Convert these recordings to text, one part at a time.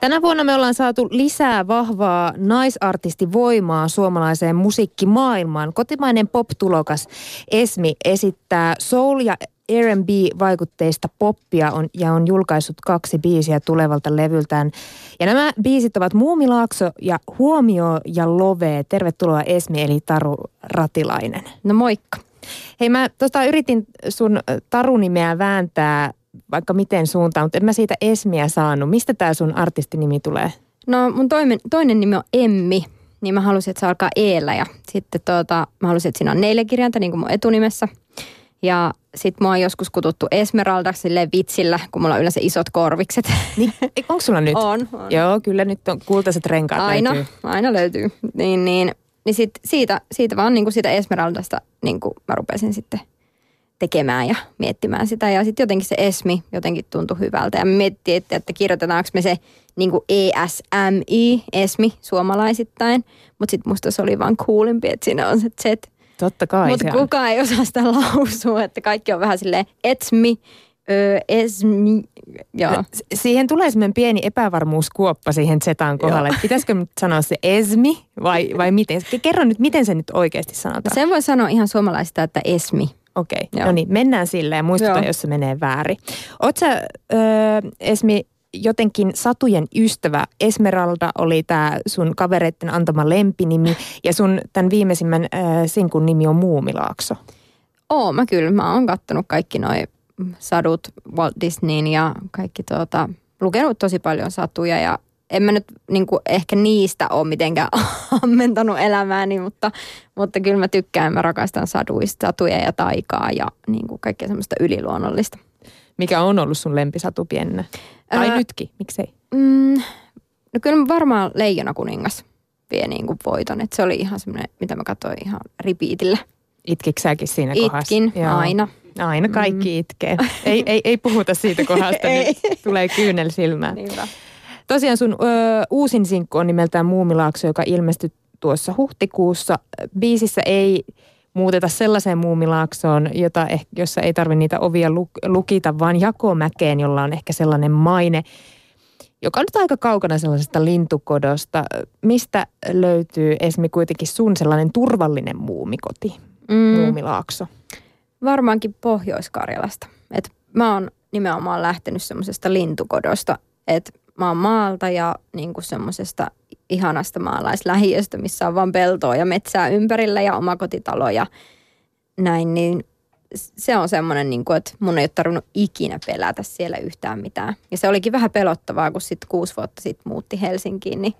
Tänä vuonna me ollaan saatu lisää vahvaa naisartistivoimaa suomalaiseen musiikkimaailmaan. Kotimainen pop-tulokas Esmi esittää soul- ja R&B-vaikutteista poppia on, ja on julkaissut kaksi biisiä tulevalta levyltään. Ja nämä biisit ovat Muumilaakso ja Huomio ja Love. Tervetuloa Esmi eli Taru Ratilainen. No moikka. Hei mä tota, yritin sun Tarunimeä vääntää vaikka miten suuntaan, mutta en mä siitä Esmiä saanut. Mistä tämä sun artistinimi tulee? No mun toinen, toinen nimi on Emmi, niin mä halusin, että se alkaa eellä ja sitten tuota, mä halusin, että siinä on neljä kirjainta niin kuin mun etunimessä. Ja sit mua on joskus kututtu Esmeraldaksi sille vitsillä, kun mulla on yleensä isot korvikset. Niin, onko sulla nyt? On, on. Joo, kyllä nyt on kultaiset renkaat Aina, löytyy. aina löytyy. Niin, niin, niin sit siitä, siitä vaan niin kuin siitä Esmeraldasta niin kuin mä rupesin sitten tekemään ja miettimään sitä. Ja sitten jotenkin se Esmi jotenkin tuntui hyvältä. Ja me mietittiin, että, että kirjoitetaanko me se niin kuin ESMI, Esmi, suomalaisittain. Mutta sitten musta se oli vaan coolimpi, että siinä on se Z. Totta kai Mutta kukaan ei osaa sitä lausua, että kaikki on vähän silleen Etsmi, ö, Esmi, joo. Siihen tulee semmoinen pieni epävarmuuskuoppa siihen Zetan kohdalle. että Pitäisikö nyt sanoa se Esmi vai, vai miten? Kerro nyt, miten se nyt oikeasti sanotaan. Sen voi sanoa ihan suomalaista, että Esmi. Okei, Joo. no niin, mennään silleen. Muistuta, Joo. jos se menee väärin. Oot sä, öö, Esmi, jotenkin satujen ystävä? Esmeralda oli tämä sun kavereitten antama lempinimi ja sun tämän viimeisimmän öö, sinkun nimi on Muumilaakso. Oo, mä kyllä. Mä oon kattonut kaikki noi sadut Walt Disneyn ja kaikki tuota, lukenut tosi paljon satuja ja en mä nyt niin kuin, ehkä niistä ole mitenkään ammentanut elämääni, mutta, mutta kyllä mä tykkään, mä rakastan saduista, satuja ja taikaa ja niin kuin kaikkea semmoista yliluonnollista. Mikä on ollut sun lempisatu pienenä? Tai Ää, nytkin, miksei? Mm, no kyllä varmaan Leijona kuningas vie niin kuin voiton, että se oli ihan semmoinen, mitä mä katsoin ihan repeatillä. Itkikö säkin siinä kohdassa? Itkin Joo. aina. Aina kaikki mm. itkee. Ei, ei, ei puhuta siitä kohdasta, Ei. nyt tulee kyynel silmään. Niinpä. Tosiaan sun ö, uusin sinkku on nimeltään Muumilaakso, joka ilmestyi tuossa huhtikuussa. Biisissä ei muuteta sellaiseen muumilaaksoon, jota eh, jossa ei tarvitse niitä ovia luk, lukita, vaan jakomäkeen, jolla on ehkä sellainen maine, joka on nyt aika kaukana sellaisesta lintukodosta. Mistä löytyy Esmi kuitenkin sun sellainen turvallinen muumikoti, Mm. muumilaakso? Varmaankin Pohjois-Karjalasta. Et mä oon nimenomaan lähtenyt semmoisesta lintukodosta, että oon maalta ja niinku semmoisesta ihanasta maalaislähiöstä, missä on vaan peltoa ja metsää ympärillä ja omakotitalo ja näin, niin se on semmoinen, niin kuin, että mun ei ole tarvinnut ikinä pelätä siellä yhtään mitään. Ja se olikin vähän pelottavaa, kun sitten kuusi vuotta sitten muutti Helsinkiin, niin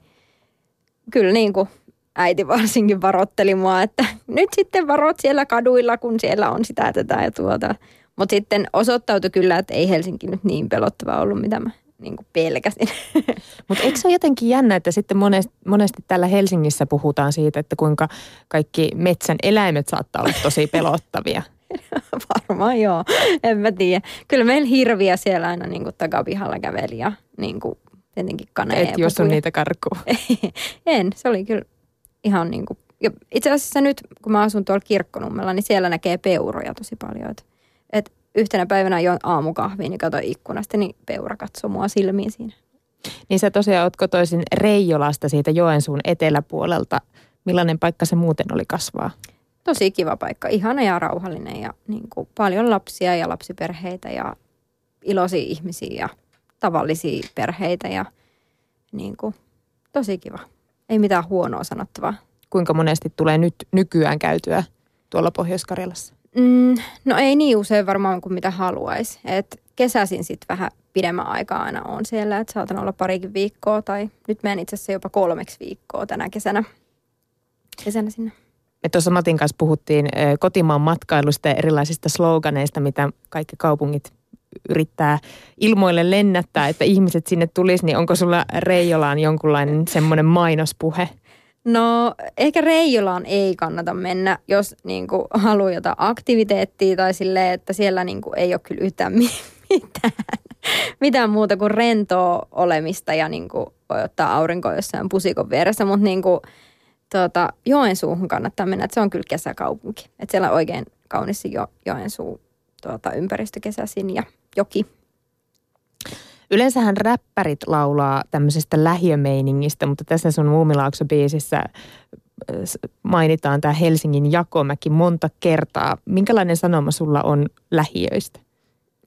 kyllä niin kuin äiti varsinkin varotteli mua, että nyt sitten varot siellä kaduilla, kun siellä on sitä tätä ja tuota. Mutta sitten osoittautui kyllä, että ei Helsinki nyt niin pelottava ollut, mitä mä niin kuin pelkäsin. Mutta eikö se ole jotenkin jännä, että sitten monesti, monesti täällä Helsingissä puhutaan siitä, että kuinka kaikki metsän eläimet saattaa olla tosi pelottavia. Varmaan joo, en mä tiedä. Kyllä meillä hirviä siellä aina niin kuin takapihalla käveli ja niin kuin tietenkin kaneja. Et jos on niitä karkkuu. en, se oli kyllä ihan niin kuin, ja itse asiassa nyt kun mä asun tuolla kirkkonummella, niin siellä näkee peuroja tosi paljon. Et, et yhtenä päivänä join aamukahviin niin katsoin ikkunasta, niin peura katsoi mua silmiin siinä. Niin sä tosiaan oot kotoisin Reijolasta siitä Joensuun eteläpuolelta. Millainen paikka se muuten oli kasvaa? Tosi kiva paikka, ihana ja rauhallinen ja niin kuin paljon lapsia ja lapsiperheitä ja iloisia ihmisiä ja tavallisia perheitä ja niin kuin, tosi kiva. Ei mitään huonoa sanottavaa. Kuinka monesti tulee nyt nykyään käytyä tuolla Pohjois-Karjalassa? Mm, no ei niin usein varmaan kuin mitä haluaisi. Et kesäisin sitten vähän pidemmän aikaa aina on siellä, että saatan olla parikin viikkoa tai nyt menen itse asiassa jopa kolmeksi viikkoa tänä kesänä. Kesänä sinne. Me tuossa Matin kanssa puhuttiin kotimaan matkailusta ja erilaisista sloganeista, mitä kaikki kaupungit yrittää ilmoille lennättää, että ihmiset sinne tulisi, niin onko sulla Reijolaan jonkunlainen semmoinen mainospuhe? No ehkä Reijolaan ei kannata mennä, jos niin kuin, haluaa jotain aktiviteettia tai silleen, että siellä niin kuin, ei ole kyllä yhtään mi- mitään, mitään muuta kuin rentoa olemista ja niin kuin, voi ottaa aurinkoa jossain pusikon vieressä, mutta niin kuin, tota, Joensuuhun kannattaa mennä, että se on kyllä kesäkaupunki. Että siellä on oikein kaunis jo, Joensuu tuota, ympäristö kesäisin ja joki. Yleensähän räppärit laulaa tämmöisestä lähiömeiningistä, mutta tässä sun Muumilaakso-biisissä äh, mainitaan tämä Helsingin Jakomäki monta kertaa. Minkälainen sanoma sulla on lähiöistä?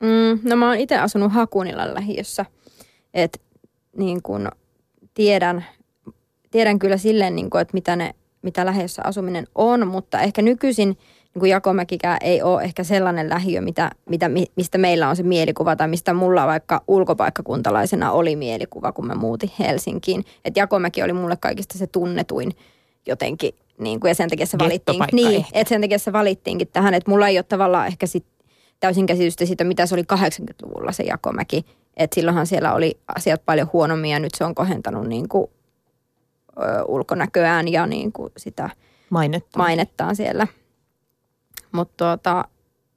Mm, no mä oon itse asunut Hakunilan lähiössä. Et niin kun tiedän, tiedän kyllä silleen, niin kun, että mitä, ne, mitä lähiössä asuminen on, mutta ehkä nykyisin – niin kuin Jakomäkikään ei ole ehkä sellainen lähiö, mitä, mitä, mistä meillä on se mielikuva tai mistä mulla vaikka ulkopaikkakuntalaisena oli mielikuva, kun mä muutin Helsinkiin. Että Jakomäki oli mulle kaikista se tunnetuin jotenkin, niin kuin, ja sen takia se valittiin. Niin, että sen takia se valittiinkin tähän, että mulla ei ole tavallaan ehkä sit täysin käsitystä siitä, mitä se oli 80-luvulla se Jakomäki. Että silloinhan siellä oli asiat paljon huonommin ja nyt se on kohentanut niin kuin, ö, ulkonäköään ja niin kuin sitä mainettaan. mainettaan siellä. Mutta tuota,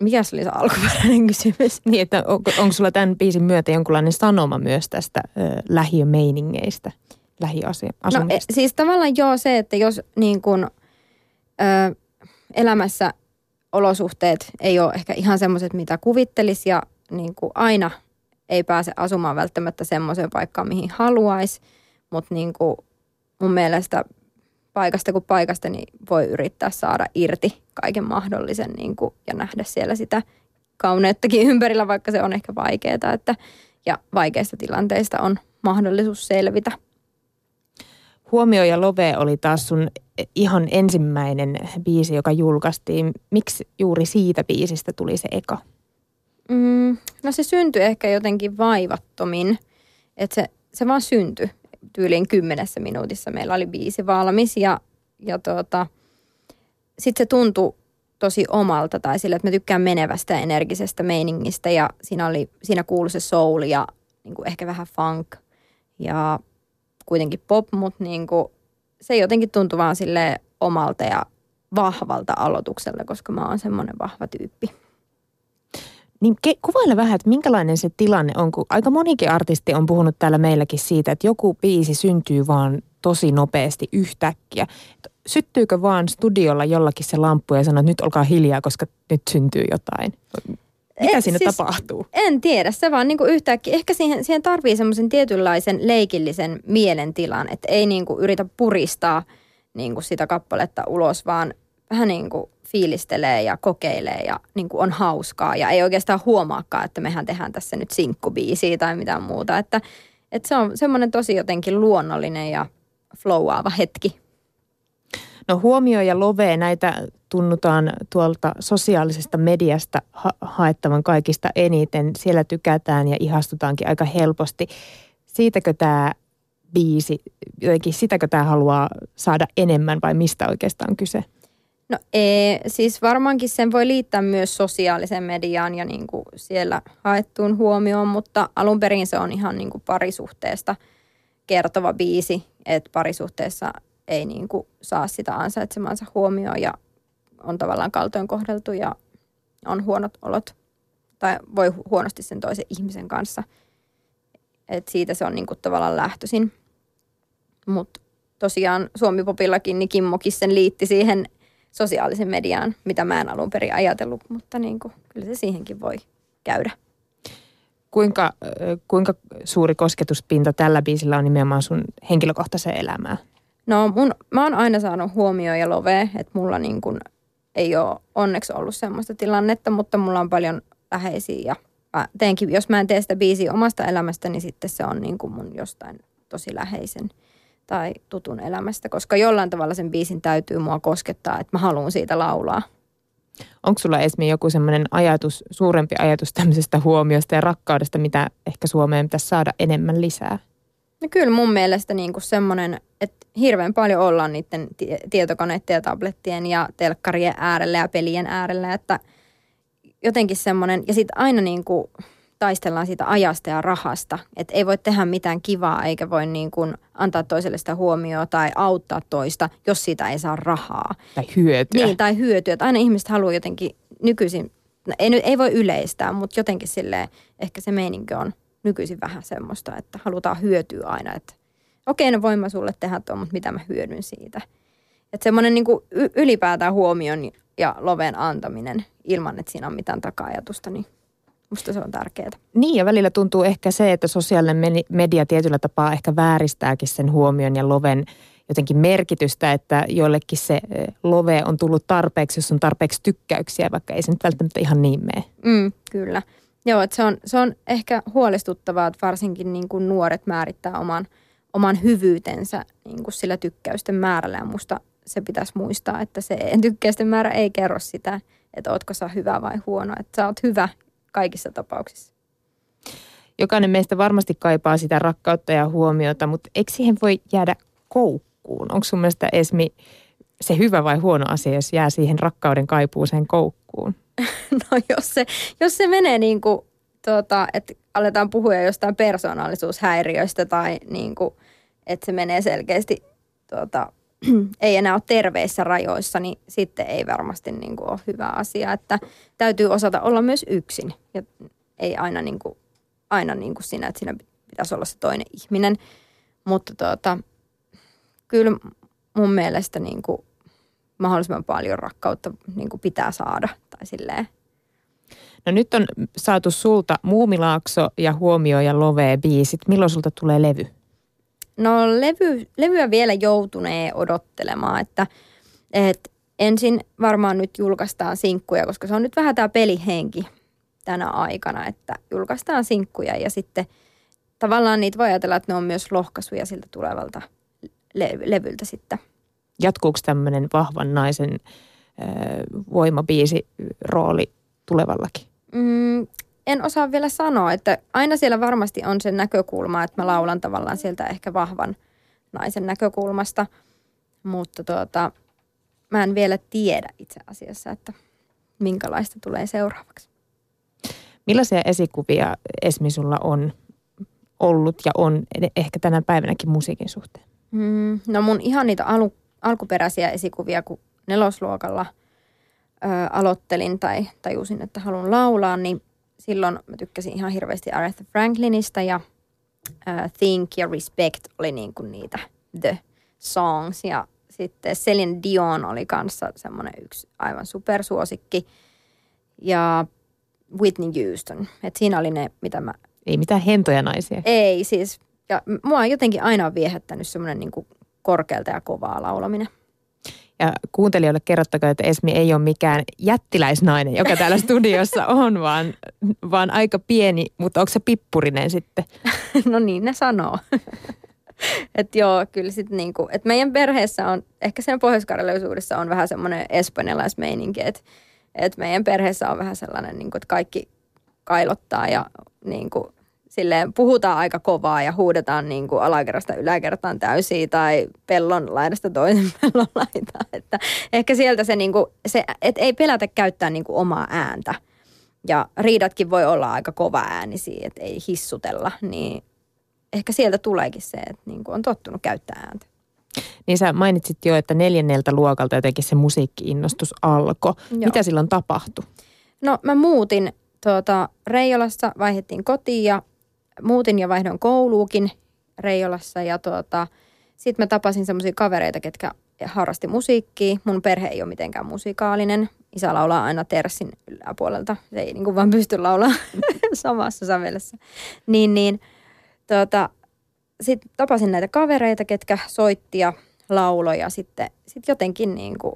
mikä se oli se alkuperäinen kysymys? Niin, että onko, onko sulla tämän biisin myötä jonkunlainen sanoma myös tästä ö, lähiömeiningeistä, lähiasumista? No e, siis tavallaan joo se, että jos niin kun, ö, elämässä olosuhteet ei ole ehkä ihan semmoiset, mitä kuvittelisi ja niin kuin aina ei pääse asumaan välttämättä semmoiseen paikkaan, mihin haluaisi, mutta niin kuin mun mielestä paikasta kuin paikasta niin voi yrittää saada irti kaiken mahdollisen niin kuin, ja nähdä siellä sitä kauneuttakin ympärillä, vaikka se on ehkä vaikeaa. Että, ja vaikeista tilanteista on mahdollisuus selvitä. Huomio ja Love oli taas sun ihan ensimmäinen biisi, joka julkaistiin. Miksi juuri siitä biisistä tuli se eka? Mm, no se syntyi ehkä jotenkin vaivattomin. Että se, se vaan syntyi tyyliin kymmenessä minuutissa. Meillä oli biisi valmis ja, ja tuota, sitten se tuntui tosi omalta tai sille, että mä tykkään menevästä energisestä meiningistä ja siinä, oli, siinä kuului se soul ja niin kuin ehkä vähän funk ja kuitenkin pop, mutta niin kuin, se jotenkin tuntui vaan sille omalta ja vahvalta aloitukselta, koska mä oon semmoinen vahva tyyppi. Niin ke, kuvaile vähän, että minkälainen se tilanne on, kun aika monikin artisti on puhunut täällä meilläkin siitä, että joku biisi syntyy vaan tosi nopeasti yhtäkkiä. Syttyykö vaan studiolla jollakin se lamppu ja sanoo, että nyt olkaa hiljaa, koska nyt syntyy jotain? Mitä siinä siis, tapahtuu? En tiedä, se vaan niin kuin yhtäkkiä. Ehkä siihen, siihen tarvii semmoisen tietynlaisen leikillisen mielentilan, että ei niin kuin yritä puristaa niin kuin sitä kappaletta ulos, vaan vähän niin kuin fiilistelee ja kokeilee ja niin kuin on hauskaa ja ei oikeastaan huomaakaan, että mehän tehdään tässä nyt sinkkubiisiä tai mitään muuta. Että, että se on semmoinen tosi jotenkin luonnollinen ja flowaava hetki. No huomio ja love, näitä tunnutaan tuolta sosiaalisesta mediasta ha- haettavan kaikista eniten. Siellä tykätään ja ihastutaankin aika helposti. Siitäkö tämä biisi, jotenkin sitäkö tämä haluaa saada enemmän vai mistä oikeastaan on kyse? No ei, siis varmaankin sen voi liittää myös sosiaaliseen mediaan ja niin kuin siellä haettuun huomioon, mutta alun perin se on ihan niin kuin parisuhteesta kertova biisi, että parisuhteessa ei niin kuin saa sitä ansaitsemansa huomioon ja on tavallaan kaltoin kohdeltu ja on huonot olot tai voi huonosti sen toisen ihmisen kanssa. Et siitä se on niin kuin tavallaan lähtöisin. Mutta tosiaan Suomi-popillakin niin Kimmokin sen liitti siihen – sosiaalisen mediaan, mitä mä en alun perin ajatellut, mutta niin kuin, kyllä se siihenkin voi käydä. Kuinka, kuinka suuri kosketuspinta tällä biisillä on nimenomaan sun henkilökohtaiseen elämään? No mun, mä oon aina saanut huomioon ja lovea, että mulla niin kuin ei ole onneksi ollut semmoista tilannetta, mutta mulla on paljon läheisiä ja mä teenkin, jos mä en tee sitä biisiä omasta elämästä, niin sitten se on niin kuin mun jostain tosi läheisen – tai tutun elämästä, koska jollain tavalla sen biisin täytyy mua koskettaa, että mä haluan siitä laulaa. Onko sulla Esmi joku semmoinen ajatus, suurempi ajatus tämmöisestä huomiosta ja rakkaudesta, mitä ehkä Suomeen pitäisi saada enemmän lisää? No kyllä mun mielestä niin kuin semmoinen, että hirveän paljon ollaan niiden tietokoneiden ja tablettien ja telkkarien äärellä ja pelien äärellä, että jotenkin semmoinen, ja sitten aina niin kuin taistellaan siitä ajasta ja rahasta. Että ei voi tehdä mitään kivaa eikä voi niin kuin antaa toiselle sitä huomioon tai auttaa toista, jos siitä ei saa rahaa. Tai hyötyä. Niin, tai hyötyä. Että aina ihmiset haluaa jotenkin nykyisin, no ei, ei voi yleistää, mutta jotenkin silleen ehkä se meininki on nykyisin vähän semmoista, että halutaan hyötyä aina. Että okei, no voin mä sulle tehdä tuon, mutta mitä mä hyödyn siitä. Että semmoinen niin ylipäätään huomion ja loven antaminen ilman, että siinä on mitään taka-ajatusta, niin Musta se on tärkeää. Niin ja välillä tuntuu ehkä se, että sosiaalinen media tietyllä tapaa ehkä vääristääkin sen huomion ja loven jotenkin merkitystä, että joillekin se love on tullut tarpeeksi, jos on tarpeeksi tykkäyksiä, vaikka ei se nyt välttämättä ihan niin mene. Mm, kyllä. Joo, että se on, se on ehkä huolestuttavaa, että varsinkin niin kuin nuoret määrittää oman, oman hyvyytensä niin kuin sillä tykkäysten määrällä. Ja musta se pitäisi muistaa, että se tykkäysten määrä ei kerro sitä, että ootko sä hyvä vai huono. Että sä oot hyvä kaikissa tapauksissa. Jokainen meistä varmasti kaipaa sitä rakkautta ja huomiota, mutta eikö siihen voi jäädä koukkuun? Onko sun mielestä Esmi se hyvä vai huono asia, jos jää siihen rakkauden kaipuuseen koukkuun? No jos se, jos se menee niin kuin, tota, että aletaan puhua jostain persoonallisuushäiriöistä tai niin kuin, että se menee selkeästi tota, ei enää ole terveissä rajoissa, niin sitten ei varmasti niin kuin ole hyvä asia. Että täytyy osata olla myös yksin ja ei aina, niin kuin, aina niin kuin siinä, että siinä pitäisi olla se toinen ihminen. Mutta tuota, kyllä mun mielestä niin kuin mahdollisimman paljon rakkautta niin kuin pitää saada tai silleen. No nyt on saatu sulta Muumilaakso ja Huomio ja Love biisit. Milloin sulta tulee levy? No levy, levyä vielä joutunee odottelemaan, että, että ensin varmaan nyt julkaistaan sinkkuja, koska se on nyt vähän tämä pelihenki tänä aikana, että julkaistaan sinkkuja ja sitten tavallaan niitä voi ajatella, että ne on myös lohkaisuja siltä tulevalta le- levyltä sitten. Jatkuuko tämmöinen vahvan naisen äh, voimabiisi rooli tulevallakin? Mm, en osaa vielä sanoa, että aina siellä varmasti on se näkökulma, että mä laulan tavallaan sieltä ehkä vahvan naisen näkökulmasta, mutta tuota, mä en vielä tiedä itse asiassa, että minkälaista tulee seuraavaksi. Millaisia esikuvia Esmi sulla on ollut ja on ehkä tänä päivänäkin musiikin suhteen? Mm, no mun ihan niitä alu, alkuperäisiä esikuvia, kun nelosluokalla ö, aloittelin tai tajusin, että haluan laulaa, niin silloin mä tykkäsin ihan hirveästi Aretha Franklinista ja uh, Think ja Respect oli niin kuin niitä The Songs. Ja sitten Celine Dion oli kanssa semmoinen yksi aivan supersuosikki. Ja Whitney Houston. Et siinä oli ne, mitä mä... Ei mitään hentoja naisia. Ei siis. Ja mua on jotenkin aina viehättänyt semmoinen niin korkealta ja kovaa laulaminen. Ja kuuntelijoille kerrottakaa, että Esmi ei ole mikään jättiläisnainen, joka täällä studiossa on, vaan, vaan aika pieni, mutta onko se pippurinen sitten? No niin ne sanoo. että joo, kyllä sitten niinku, että meidän perheessä on, ehkä sen pohjois on vähän semmoinen espanjalaismeininki, että et meidän perheessä on vähän sellainen, niinku, että kaikki kailottaa ja niinku, silleen puhutaan aika kovaa ja huudetaan niin kuin alakerrasta yläkertaan täysiä tai pellon laidasta toisen pellon laitaan. Että ehkä sieltä se, niin kuin, se et ei pelätä käyttää niin kuin omaa ääntä. Ja riidatkin voi olla aika kova äänisiä, että ei hissutella. Niin ehkä sieltä tuleekin se, että niin kuin on tottunut käyttää ääntä. Niin sä mainitsit jo, että neljänneltä luokalta jotenkin se musiikkiinnostus alkoi. Mitä silloin tapahtui? No mä muutin tuota, Reijolassa, vaihdettiin kotiin ja muutin ja vaihdon kouluukin Reijolassa ja tuota, sitten mä tapasin semmoisia kavereita, ketkä harrasti musiikkia. Mun perhe ei ole mitenkään musikaalinen. Isä laulaa aina terssin yläpuolelta. Se ei niin kuin vaan pysty laulaa samassa sävelessä. Niin, niin tuota, sitten tapasin näitä kavereita, ketkä soitti ja lauloi ja sitten sit jotenkin niin kuin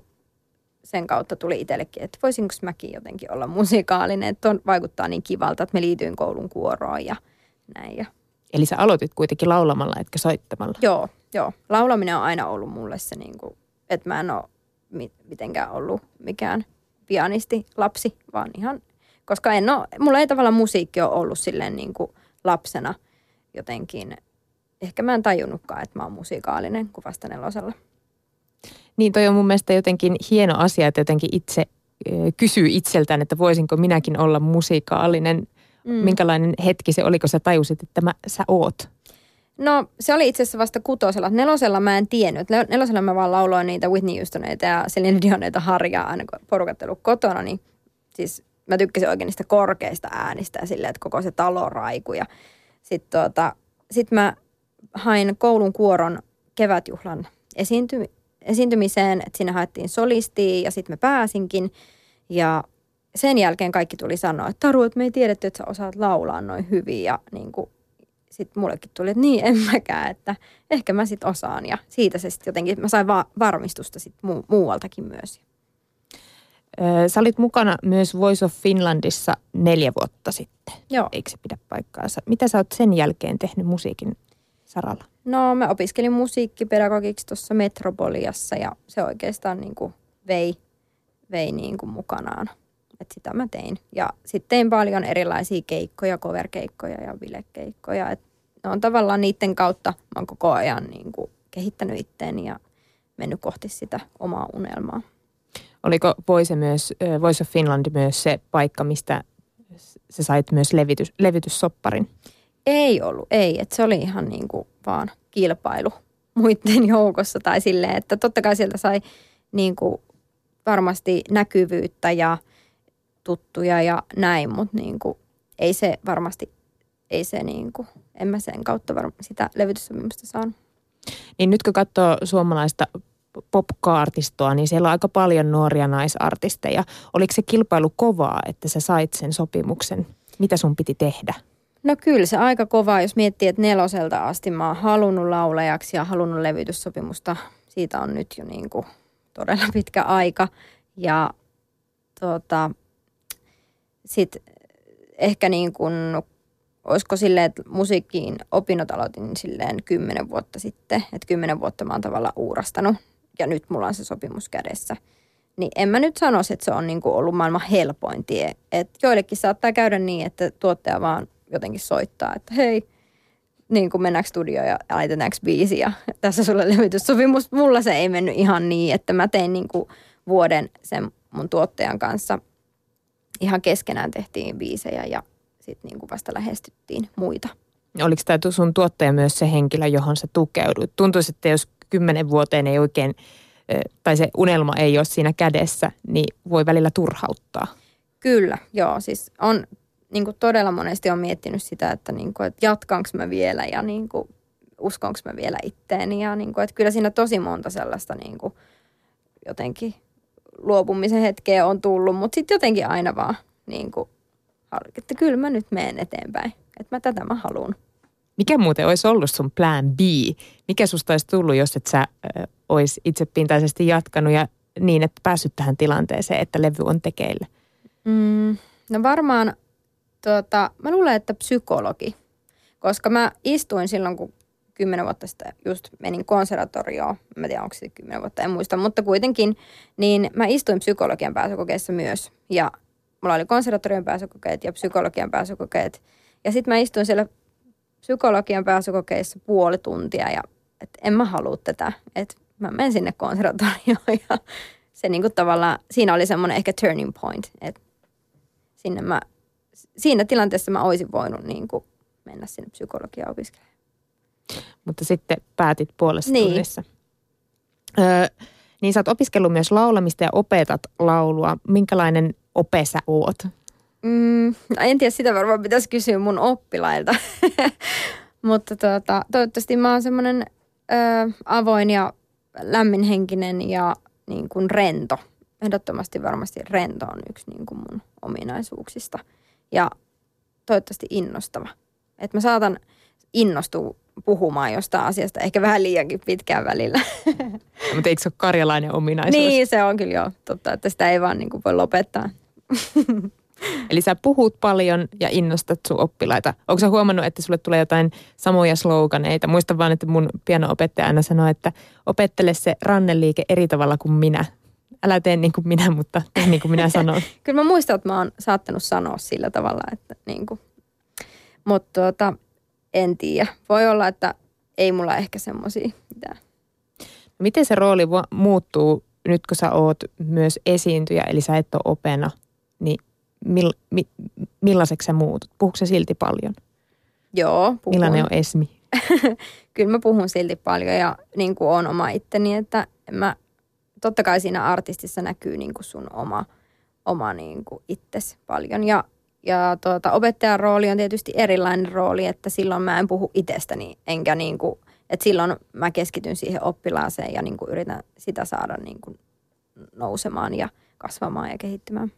sen kautta tuli itsellekin, että voisinko mäkin jotenkin olla musikaalinen. Että on, vaikuttaa niin kivalta, että me liityin koulun kuoroon ja – näin. Ja. Eli sä aloitit kuitenkin laulamalla, etkä soittamalla? Joo, joo. Laulaminen on aina ollut mulle se, niin kuin, että mä en ole mitenkään ollut mikään pianisti lapsi, vaan ihan, koska en ole, mulla ei tavallaan musiikki ole ollut silleen niin kuin lapsena jotenkin, ehkä mä en tajunnutkaan, että mä oon musikaalinen kuin vasta nelosella. Niin toi on mun mielestä jotenkin hieno asia, että jotenkin itse kysyy itseltään, että voisinko minäkin olla musikaalinen. Mm. Minkälainen hetki se oli, kun sä tajusit, että mä, sä oot? No se oli itse asiassa vasta kutosella. Nelosella mä en tiennyt. Nelosella mä vaan lauloin niitä Whitney Houstoneita ja Celine Dioneita harjaa aina kun porukat kotona. Niin siis mä tykkäsin oikein niistä korkeista äänistä ja silleen, että koko se talo raiku. Ja sitten tuota, sit mä hain koulun kuoron kevätjuhlan esiinty- esiintymiseen, että sinne haettiin solistia ja sitten mä pääsinkin. Ja sen jälkeen kaikki tuli sanoa, että Taru, että me ei tiedetty, että sä osaat laulaa noin hyvin. Ja niin kuin, sitten mullekin tuli, että niin en mäkään, että ehkä mä sitten osaan. Ja siitä se sitten jotenkin, mä sain va- varmistusta sitten mu- muualtakin myös. Sä olit mukana myös Voice of Finlandissa neljä vuotta sitten. Joo. Eikö se pidä paikkaansa? Mitä sä oot sen jälkeen tehnyt musiikin saralla? No mä opiskelin musiikkipedagogiksi tuossa Metropoliassa ja se oikeastaan niin kuin vei, vei niin kuin mukanaan. Et sitä mä tein. Ja sitten tein paljon erilaisia keikkoja, cover-keikkoja ja bilekeikkoja. Et ne on tavallaan niiden kautta, mä oon koko ajan niin kuin kehittänyt itteeni ja mennyt kohti sitä omaa unelmaa. Oliko Voice, myös, Voice of Finland myös se paikka, mistä sä sait myös levitys, levityssopparin? Ei ollut, ei. Et se oli ihan niin kuin vaan kilpailu muiden joukossa tai silleen, että totta kai sieltä sai niin kuin varmasti näkyvyyttä ja tuttuja ja näin, mutta niin kuin, ei se varmasti, ei se niin kuin, en mä sen kautta varmasti sitä levytyssopimusta saanut. Niin nyt kun katsoo suomalaista popkaartistoa, niin siellä on aika paljon nuoria naisartisteja. Oliko se kilpailu kovaa, että sä sait sen sopimuksen? Mitä sun piti tehdä? No kyllä se aika kovaa, jos miettii, että neloselta asti mä oon halunnut laulajaksi ja halunnut levytyssopimusta. Siitä on nyt jo niin kuin todella pitkä aika. Ja tota, sitten ehkä niin kuin, olisiko silleen, että musiikkiin opinnot aloitin silleen kymmenen vuotta sitten. Että kymmenen vuotta mä oon tavallaan uurastanut ja nyt mulla on se sopimus kädessä. Niin en mä nyt sanoisi, että se on niin kuin ollut maailman helpoin tie. Et joillekin saattaa käydä niin, että tuottaja vaan jotenkin soittaa, että hei, niin kuin mennäänkö studioon ja laitetaanko biisi ja tässä sulle levytyssopimus. Mulla se ei mennyt ihan niin, että mä tein niin kuin vuoden sen mun tuottajan kanssa. Ihan keskenään tehtiin biisejä ja sitten niin kuin vasta lähestyttiin muita. Oliko tämä sun tuottaja myös se henkilö, johon sä tukeudut? Tuntuisi, että jos kymmenen vuoteen ei oikein, tai se unelma ei ole siinä kädessä, niin voi välillä turhauttaa. Kyllä, joo. Siis on niin kuin todella monesti on miettinyt sitä, että, niin kuin, että jatkanko mä vielä ja niin kuin, uskonko mä vielä itteeni. Ja niin kuin, että kyllä siinä tosi monta sellaista niin kuin, jotenkin luopumisen hetkeä on tullut, mutta sitten jotenkin aina vaan niin kuin, että kyllä mä nyt menen eteenpäin. Että mä tätä mä haluan. Mikä muuten olisi ollut sun plan B? Mikä susta olisi tullut, jos et sä äh, olisi itsepintaisesti jatkanut ja niin, että päässyt tähän tilanteeseen, että levy on tekeillä? Mm, no varmaan, tuota, mä luulen, että psykologi. Koska mä istuin silloin, kun kymmenen vuotta sitten just menin konservatorioon. Mä tiedän, onko se kymmenen vuotta, en muista, mutta kuitenkin. Niin mä istuin psykologian pääsykokeessa myös. Ja mulla oli konservatorion pääsykokeet ja psykologian pääsykokeet. Ja sitten mä istuin siellä psykologian pääsykokeissa puoli tuntia ja että en mä halua tätä. Että mä menen sinne konservatorioon ja se niinku tavallaan, siinä oli semmoinen ehkä turning point, että sinne mä, siinä tilanteessa mä olisin voinut niinku mennä sinne psykologiaan opiskelemaan. Mutta sitten päätit puolessa niin. tunnissa. Öö, niin sä oot opiskellut myös laulamista ja opetat laulua. Minkälainen ope sä oot? Mm, no en tiedä, sitä varmaan pitäisi kysyä mun oppilailta. Mutta tuota, toivottavasti mä oon semmoinen avoin ja lämminhenkinen ja niin kuin rento. Ehdottomasti varmasti rento on yksi niin kuin mun ominaisuuksista. Ja toivottavasti innostava. Että mä saatan innostua puhumaan jostain asiasta ehkä vähän liiankin pitkään välillä. Mutta eikö se ole karjalainen ominaisuus? Niin, se on kyllä jo totta, että sitä ei vaan niin kuin voi lopettaa. Eli sä puhut paljon ja innostat sun oppilaita. Onko sä huomannut, että sulle tulee jotain samoja sloganeita? Muista vaan, että mun piano-opettaja aina sanoo, että opettele se ranneliike eri tavalla kuin minä. Älä tee niin kuin minä, mutta tee niin kuin minä sanon. Kyllä mä muistan, että mä oon saattanut sanoa sillä tavalla, että niin kuin. Mutta tuota, en tiedä. Voi olla, että ei mulla ehkä semmoisia mitään. Miten se rooli muuttuu nyt, kun sä oot myös esiintyjä, eli sä et ole opena, niin mill, mi, millaiseksi sä muutut? Puhuuko se silti paljon? Joo, puhun. Millainen on Esmi? Kyllä mä puhun silti paljon ja niin kuin on oma itteni, että mä, totta kai siinä artistissa näkyy niin kuin sun oma, oma niin kuin itses paljon. Ja, ja tuota, opettajan rooli on tietysti erilainen rooli, että silloin mä en puhu itsestäni, enkä niin kuin, että silloin mä keskityn siihen oppilaaseen ja niin kuin yritän sitä saada niin kuin nousemaan ja kasvamaan ja kehittymään.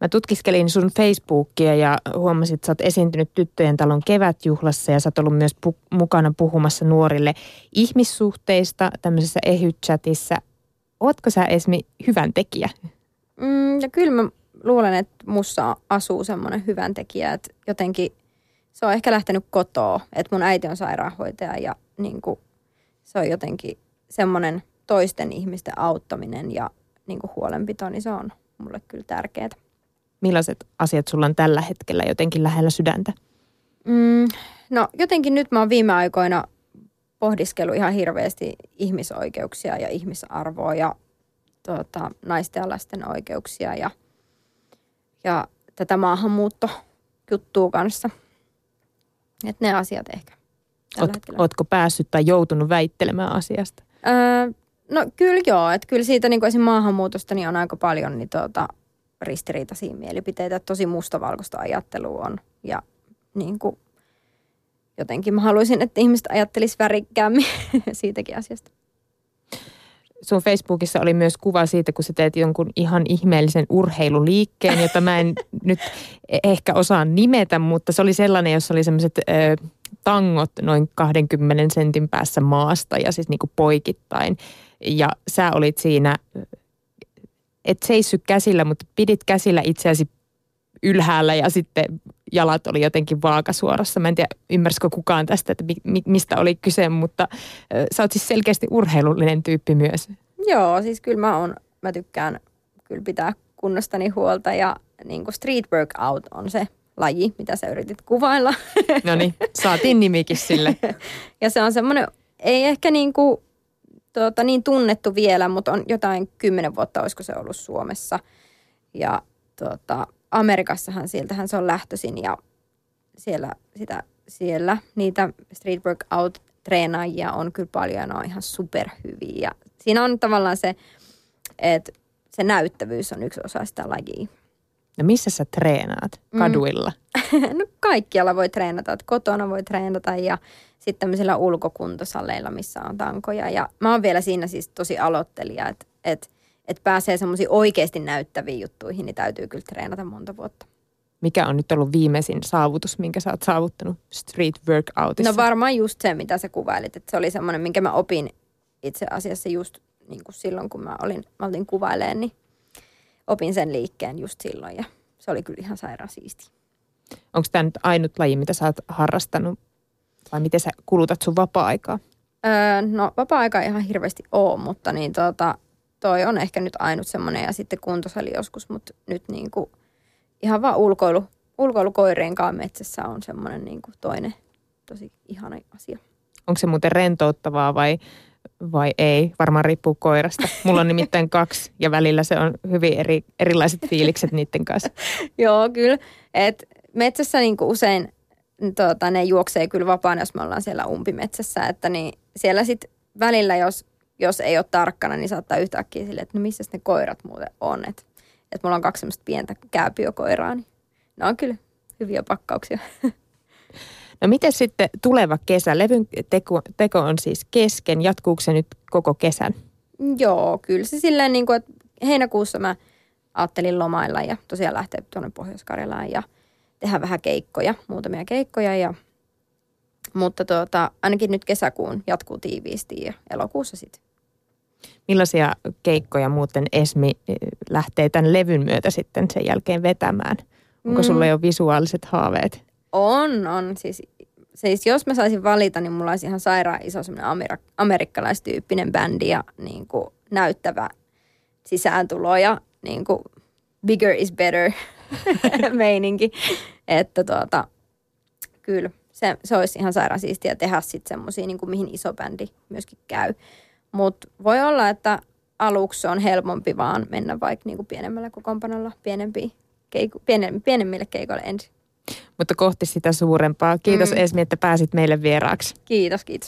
Mä tutkiskelin sun Facebookia ja huomasin, että sä oot esiintynyt Tyttöjen talon kevätjuhlassa ja sä oot ollut myös pu- mukana puhumassa nuorille ihmissuhteista tämmöisessä ehychatissa. Ootko sä Esmi hyvän tekijä? Mm, ja kyllä mä luulen, että mussa asuu semmoinen hyvän tekijä, että jotenkin se on ehkä lähtenyt kotoa, että mun äiti on sairaanhoitaja ja niin kuin, se on jotenkin semmoinen toisten ihmisten auttaminen ja niin kuin huolenpito, niin se on mulle kyllä tärkeää. Millaiset asiat sulla on tällä hetkellä jotenkin lähellä sydäntä? Mm, no jotenkin nyt mä oon viime aikoina pohdiskellut ihan hirveästi ihmisoikeuksia ja ihmisarvoa ja tuota, naisten ja lasten oikeuksia ja, ja tätä maahanmuuttojuttua kanssa. Että ne asiat ehkä. Oot, ootko päässyt tai joutunut väittelemään asiasta? Öö, no kyllä joo, että kyllä siitä niin kuin maahanmuutosta niin on aika paljon niin tuota, ristiriitaisia mielipiteitä. Tosi mustavalkoista ajattelua on ja niin kuin, jotenkin mä haluaisin, että ihmiset ajattelisi värikkäämmin siitäkin asiasta. Sun Facebookissa oli myös kuva siitä, kun sä teet jonkun ihan ihmeellisen urheiluliikkeen, jota mä en nyt ehkä osaa nimetä, mutta se oli sellainen, jossa oli sellaiset tangot noin 20 sentin päässä maasta ja siis niin kuin poikittain. Ja sä olit siinä, et seissy käsillä, mutta pidit käsillä itseäsi ylhäällä ja sitten jalat oli jotenkin vaakasuorassa. Mä en tiedä, ymmärsikö kukaan tästä, että mi- mistä oli kyse, mutta sä oot siis selkeästi urheilullinen tyyppi myös. Joo, siis kyllä mä, on, mä tykkään kyllä pitää kunnostani huolta ja niin kuin street workout on se laji, mitä sä yritit kuvailla. No niin, saatiin nimikin sille. ja se on semmoinen, ei ehkä niin, kuin, tuota, niin tunnettu vielä, mutta on jotain kymmenen vuotta, olisiko se ollut Suomessa. Ja tuota, Amerikassahan sieltähän se on lähtöisin ja siellä, sitä, siellä niitä street workout treenaajia on kyllä paljon ja ne on ihan superhyviä. Ja siinä on tavallaan se, että se näyttävyys on yksi osa sitä lajia. No missä sä treenaat? Mm. Kaduilla? Mm. no kaikkialla voi treenata. Että kotona voi treenata ja sitten tämmöisillä ulkokuntosaleilla, missä on tankoja. Ja mä oon vielä siinä siis tosi aloittelija, että, että, että pääsee semmoisiin oikeasti näyttäviin juttuihin, niin täytyy kyllä treenata monta vuotta. Mikä on nyt ollut viimeisin saavutus, minkä sä oot saavuttanut street workoutissa? No varmaan just se, mitä sä kuvailit. Että se oli semmoinen, minkä mä opin itse asiassa just niin kuin silloin, kun mä olin, mä olin kuvaileen, niin opin sen liikkeen just silloin ja se oli kyllä ihan sairaan siisti. Onko tämä nyt ainut laji, mitä sä oot harrastanut vai miten sä kulutat sun vapaa-aikaa? Öö, no vapaa-aika ei ihan hirveästi ole, mutta niin tota, toi on ehkä nyt ainut semmoinen ja sitten kuntosali joskus, mutta nyt niin kuin ihan vaan ulkoilu, ulkoilu koirien kanssa metsässä on semmoinen niin kuin toinen tosi ihana asia. Onko se muuten rentouttavaa vai vai ei. Varmaan riippuu koirasta. Mulla on nimittäin kaksi ja välillä se on hyvin eri, erilaiset fiilikset niiden kanssa. Joo, kyllä. Et metsässä niin usein tuota, ne juoksee kyllä vapaana, jos me ollaan siellä umpimetsässä. Että niin siellä sitten välillä, jos, jos ei ole tarkkana, niin saattaa yhtäkkiä sille, että no missä ne koirat muuten on. Että et mulla on kaksi semmoista pientä kääpiökoiraa, niin ne on kyllä hyviä pakkauksia. No miten sitten tuleva kesä? Levyn teko, teko on siis kesken. Jatkuuko se nyt koko kesän? Joo, kyllä se silleen niin kuin, että heinäkuussa mä ajattelin lomailla ja tosiaan lähteä tuonne Pohjois-Karjalaan ja tehdä vähän keikkoja, muutamia keikkoja ja mutta tuota, ainakin nyt kesäkuun jatkuu tiiviisti ja elokuussa sitten. Millaisia keikkoja muuten Esmi eh, lähtee tämän levyn myötä sitten sen jälkeen vetämään? Onko mm. sulla jo visuaaliset haaveet? On, on. Siis, siis jos mä saisin valita, niin mulla olisi ihan sairaan iso semmoinen amer- amerikkalaistyyppinen bändi ja niin kuin näyttävä sisääntulo ja niin kuin bigger is better meininki. Että tuota, kyllä, se, se olisi ihan sairaan siistiä tehdä sitten semmoisia, niin mihin iso bändi myöskin käy. Mutta voi olla, että aluksi on helpompi vaan mennä vaikka niin kuin pienemmällä kokoonpanolla pienempi, keiku, pienen, pienemmille keikoille ensin mutta kohti sitä suurempaa. Kiitos mm. Esmi, että pääsit meille vieraaksi. Kiitos, kiitos.